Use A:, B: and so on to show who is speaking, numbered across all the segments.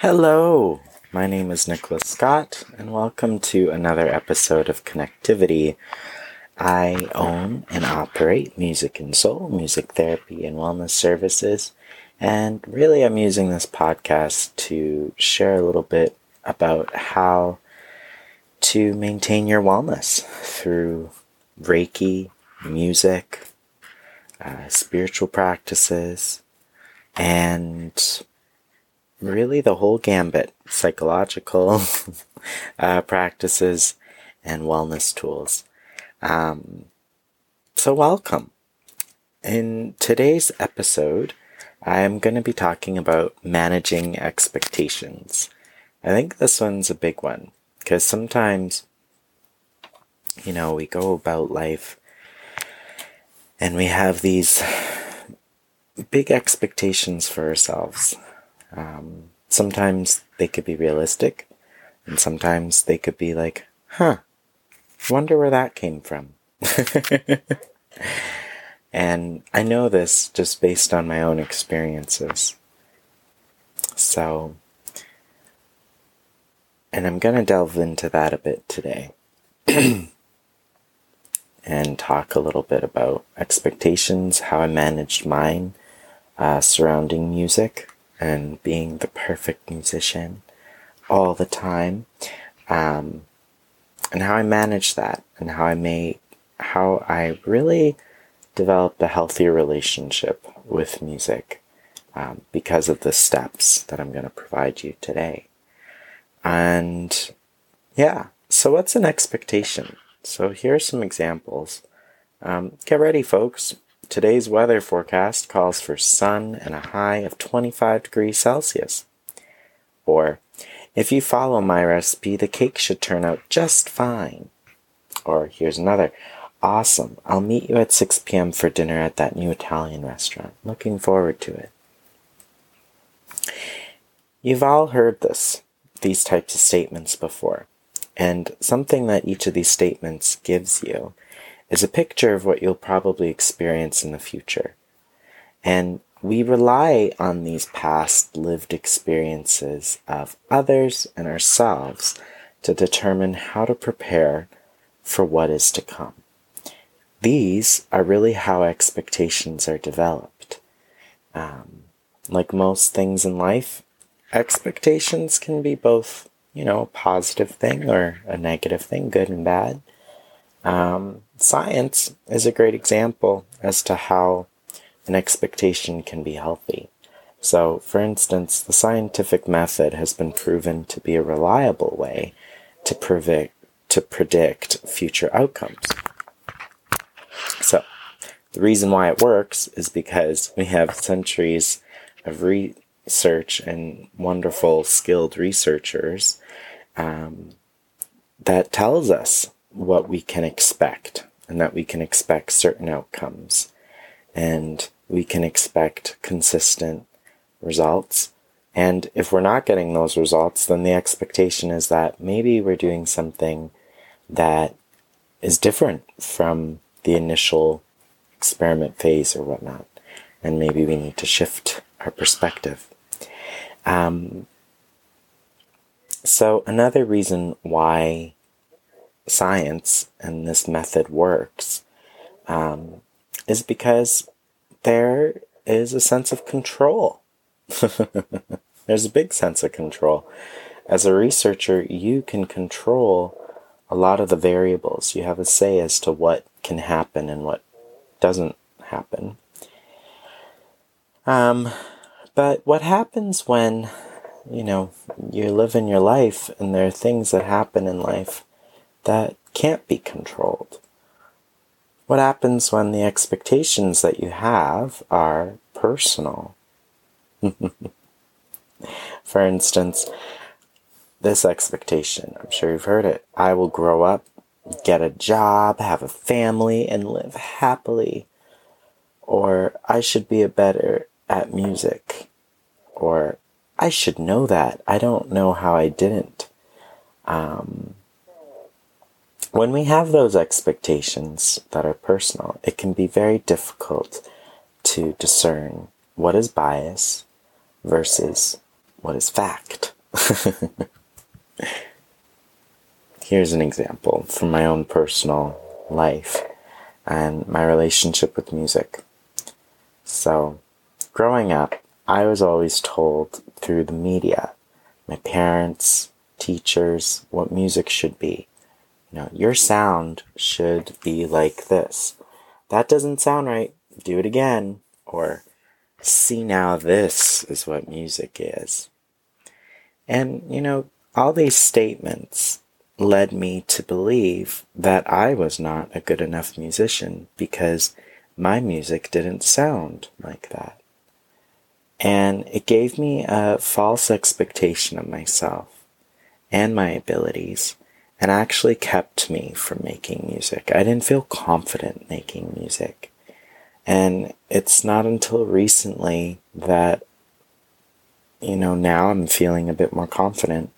A: Hello, my name is Nicholas Scott, and welcome to another episode of Connectivity. I own and operate Music and Soul, music therapy and wellness services, and really I'm using this podcast to share a little bit about how to maintain your wellness through Reiki, music, uh, spiritual practices, and really the whole gambit psychological uh, practices and wellness tools. Um, so, welcome. In today's episode, I'm going to be talking about managing expectations. I think this one's a big one because sometimes, you know, we go about life and we have these big expectations for ourselves. Um, sometimes they could be realistic, and sometimes they could be like, huh, wonder where that came from. and I know this just based on my own experiences. So, and I'm going to delve into that a bit today and talk a little bit about expectations, how I managed mine uh, surrounding music and being the perfect musician all the time. Um, and how I manage that and how I may, how I really developed a healthier relationship with music um, because of the steps that I'm going to provide you today. And yeah, so what's an expectation? So here are some examples. Um, get ready, folks. Today's weather forecast calls for sun and a high of 25 degrees Celsius. Or, if you follow my recipe, the cake should turn out just fine. Or, here's another. Awesome. I'll meet you at 6 p.m. for dinner at that new Italian restaurant. Looking forward to it. You've all heard this, these types of statements before. And something that each of these statements gives you is a picture of what you'll probably experience in the future. And we rely on these past lived experiences of others and ourselves to determine how to prepare for what is to come. These are really how expectations are developed. Um, like most things in life, expectations can be both, you know, a positive thing or a negative thing, good and bad. Um, science is a great example as to how an expectation can be healthy. So, for instance, the scientific method has been proven to be a reliable way to predict, to predict future outcomes. So, the reason why it works is because we have centuries of research and wonderful, skilled researchers um, that tells us what we can expect and that we can expect certain outcomes and we can expect consistent results. And if we're not getting those results, then the expectation is that maybe we're doing something that is different from the initial experiment phase or whatnot. And maybe we need to shift our perspective. Um, so, another reason why science and this method works um, is because there is a sense of control. There's a big sense of control. As a researcher, you can control a lot of the variables. You have a say as to what can happen and what doesn't happen. Um, but what happens when, you know, you're living your life and there are things that happen in life that can't be controlled? What happens when the expectations that you have are personal? For instance, this expectation, I'm sure you've heard it. I will grow up, get a job, have a family, and live happily. Or I should be a better at music. Or I should know that. I don't know how I didn't. Um, when we have those expectations that are personal, it can be very difficult to discern what is bias versus what is fact. Here's an example from my own personal life and my relationship with music. So, growing up, I was always told through the media, my parents, teachers, what music should be. You know, your sound should be like this. That doesn't sound right. Do it again. Or, see now, this is what music is. And, you know, all these statements led me to believe that I was not a good enough musician because my music didn't sound like that. And it gave me a false expectation of myself and my abilities and actually kept me from making music. I didn't feel confident making music. And it's not until recently that, you know, now I'm feeling a bit more confident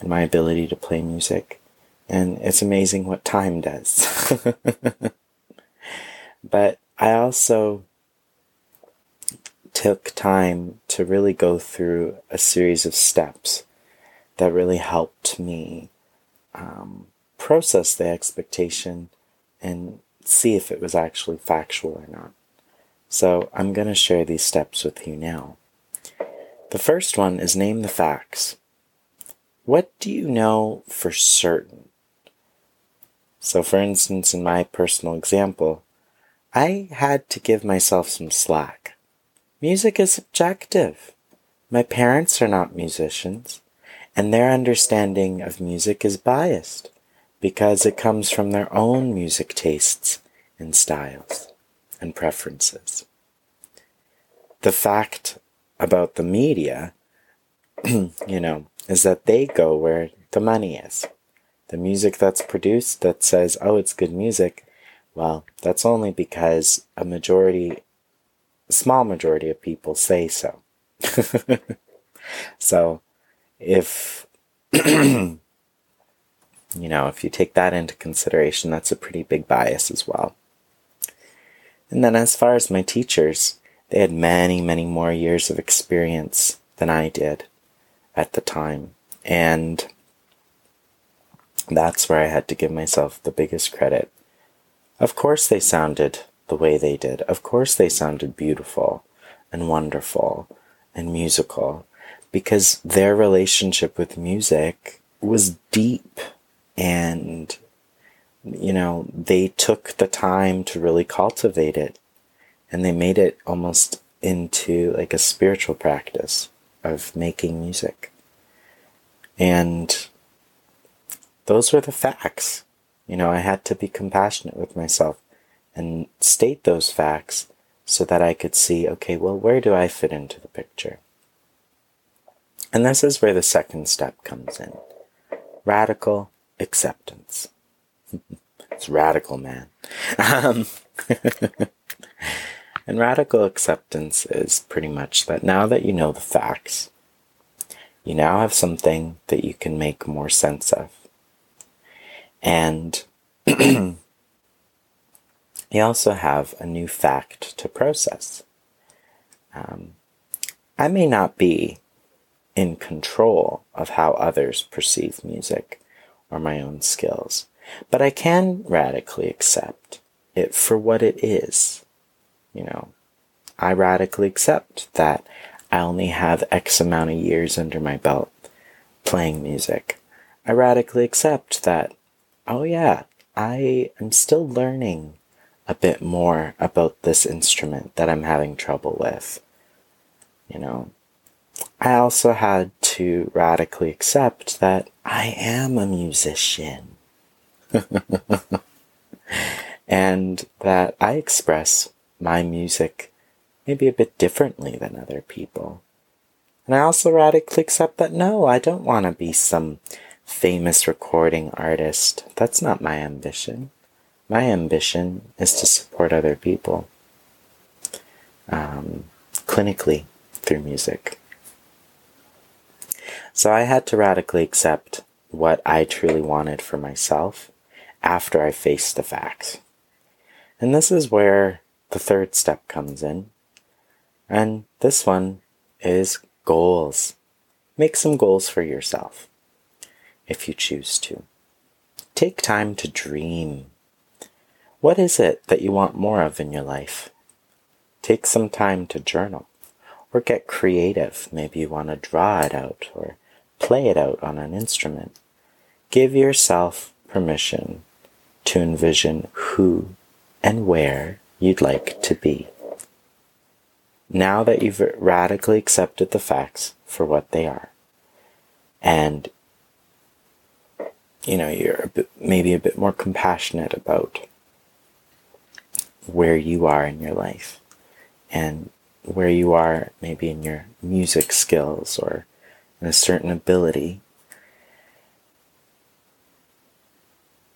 A: in my ability to play music. And it's amazing what time does. but I also took time to really go through a series of steps that really helped me um, process the expectation and see if it was actually factual or not. So I'm going to share these steps with you now. The first one is name the facts. What do you know for certain? So, for instance, in my personal example, I had to give myself some slack. Music is subjective. My parents are not musicians and their understanding of music is biased because it comes from their own music tastes and styles and preferences. The fact about the media, you know, is that they go where the money is. The music that's produced that says, oh, it's good music, well, that's only because a majority, a small majority of people say so. so, if you know, if you take that into consideration, that's a pretty big bias as well. And then as far as my teachers, they had many, many more years of experience than I did at the time. And that's where I had to give myself the biggest credit. Of course, they sounded the way they did. Of course, they sounded beautiful and wonderful and musical because their relationship with music was deep and you know they took the time to really cultivate it and they made it almost into like a spiritual practice of making music. And those were the facts. You know i had to be compassionate with myself and state those facts so that i could see okay well where do i fit into the picture and this is where the second step comes in radical acceptance. it's radical, man. Um, and radical acceptance is pretty much that now that you know the facts, you now have something that you can make more sense of. And you also have a new fact to process. Um, I may not be in control of how others perceive music or my own skills. But I can radically accept it for what it is. You know, I radically accept that I only have X amount of years under my belt playing music. I radically accept that, oh yeah, I am still learning a bit more about this instrument that I'm having trouble with. You know, I also had to radically accept that I am a musician. and that I express my music maybe a bit differently than other people. And I also radically accept that no, I don't want to be some famous recording artist. That's not my ambition. My ambition is to support other people um, clinically through music. So I had to radically accept what I truly wanted for myself after I faced the facts. And this is where the third step comes in. And this one is goals. make some goals for yourself if you choose to. Take time to dream. What is it that you want more of in your life? Take some time to journal or get creative. Maybe you want to draw it out or play it out on an instrument. Give yourself permission to envision who and where you'd like to be. Now that you've radically accepted the facts for what they are, and you know, you're a bit, maybe a bit more compassionate about where you are in your life and where you are maybe in your music skills or in a certain ability,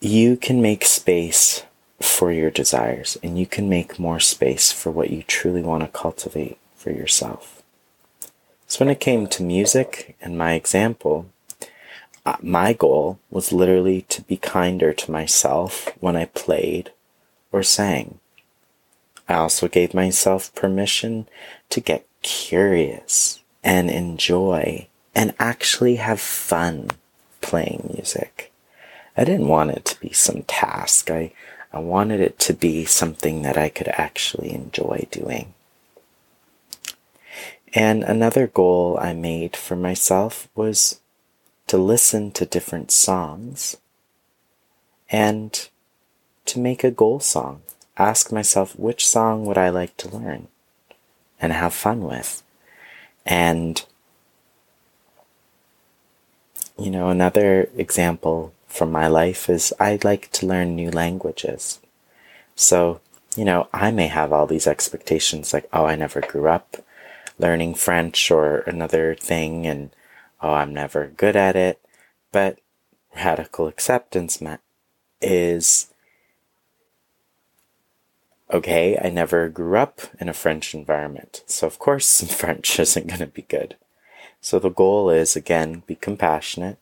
A: you can make space for your desires and you can make more space for what you truly want to cultivate for yourself. So, when it came to music and my example, uh, my goal was literally to be kinder to myself when I played or sang. I also gave myself permission to get curious and enjoy and actually have fun playing music. I didn't want it to be some task. I, I wanted it to be something that I could actually enjoy doing. And another goal I made for myself was to listen to different songs and to make a goal song ask myself which song would I like to learn and have fun with. And, you know, another example from my life is I like to learn new languages. So, you know, I may have all these expectations like, oh, I never grew up learning French or another thing, and oh, I'm never good at it. But radical acceptance is okay, I never grew up in a French environment, so of course French isn't going to be good. So the goal is again, be compassionate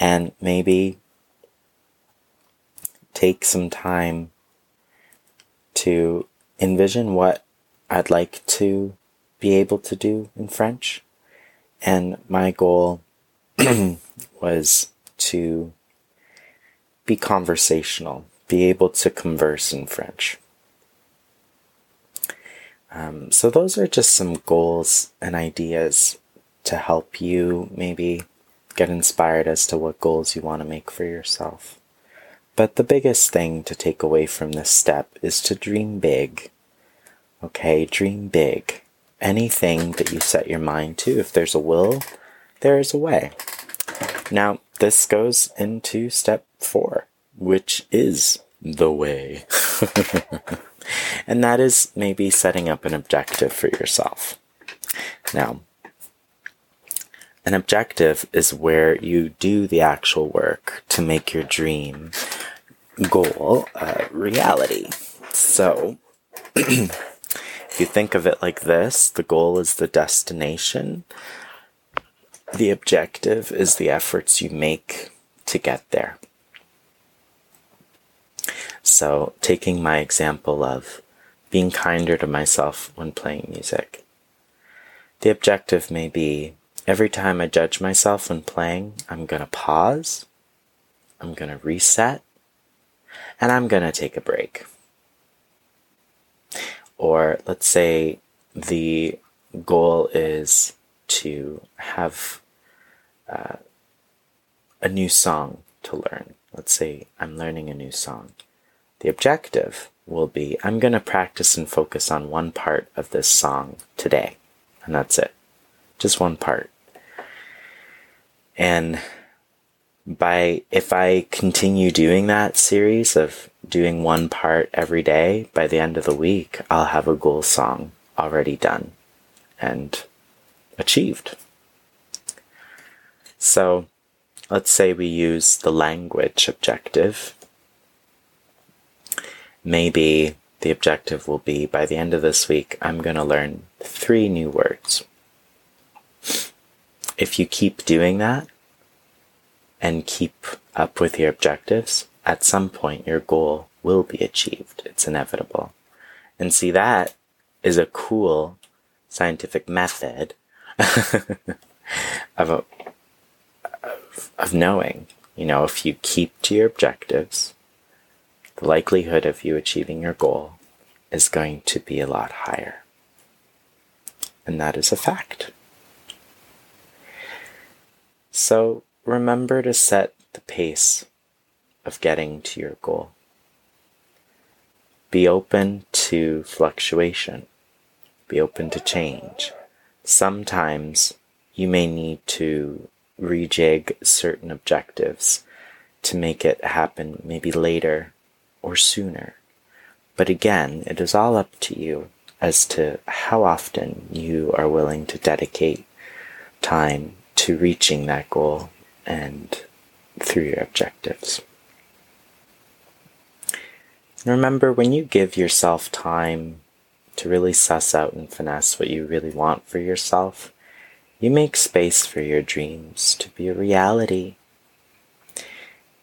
A: and maybe take some time to envision what I'd like to be able to do in French. And my goal was to be conversational, be able to converse in French. Um, so, those are just some goals and ideas to help you maybe get inspired as to what goals you want to make for yourself. But the biggest thing to take away from this step is to dream big. Okay, dream big. Anything that you set your mind to, if there's a will, there is a way. Now, this goes into step four, which is the way. and that is maybe setting up an objective for yourself. Now, an objective is where you do the actual work to make your dream goal a reality. So, if you think of it like this, the goal is the destination, the objective is the efforts you make to get there. So, taking my example of being kinder to myself when playing music. The objective may be every time I judge myself when playing, I'm going to pause, I'm going to reset, and I'm going to take a break. Or let's say the goal is to have uh, a new song to learn. Let's say I'm learning a new song. The objective will be I'm going to practice and focus on one part of this song today. And that's it. Just one part. And by if I continue doing that series of doing one part every day, by the end of the week, I'll have a goal song already done and achieved. So let's say we use the language objective maybe the objective will be by the end of this week, I'm going to learn three new words. If you keep doing that and keep up with your objectives, at some point your goal will be achieved. It's inevitable. And see, that is a cool scientific method of of knowing, you know, if you keep to your objectives, the likelihood of you achieving your goal is going to be a lot higher. And that is a fact. So remember to set the pace of getting to your goal. Be open to fluctuation. Be open to change. Sometimes you may need to rejig certain objectives to make it happen maybe later or sooner. But again, it is all up to you as to how often you are willing to dedicate time to reaching that goal and through your objectives. Remember, when you give yourself time to really suss out and finesse what you really want for yourself, you make space for your dreams to be a reality.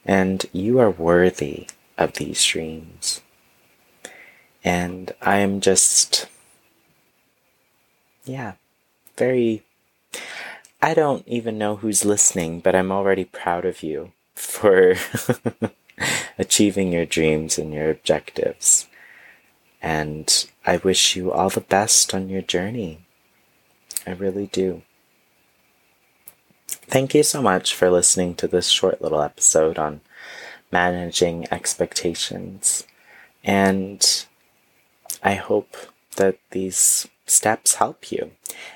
A: And you are worthy of these dreams. And I am just, yeah, very, I don't even know who's listening, but I'm already proud of you for achieving your dreams and your objectives. And I wish you all the best on your journey. I really do. Thank you so much for listening to this short little episode on managing expectations. And I hope that these steps help you.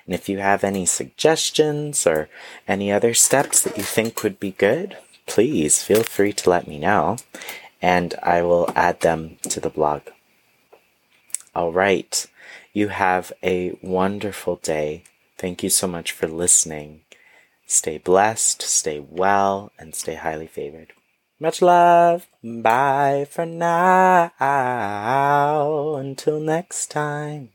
A: And if you have any suggestions or any other steps that you think would be good, please feel free to let me know and I will add them to the blog. All right. You have a wonderful day. Thank you so much for listening. Stay blessed, stay well, and stay highly favored. Much love. Bye for now. Until next time.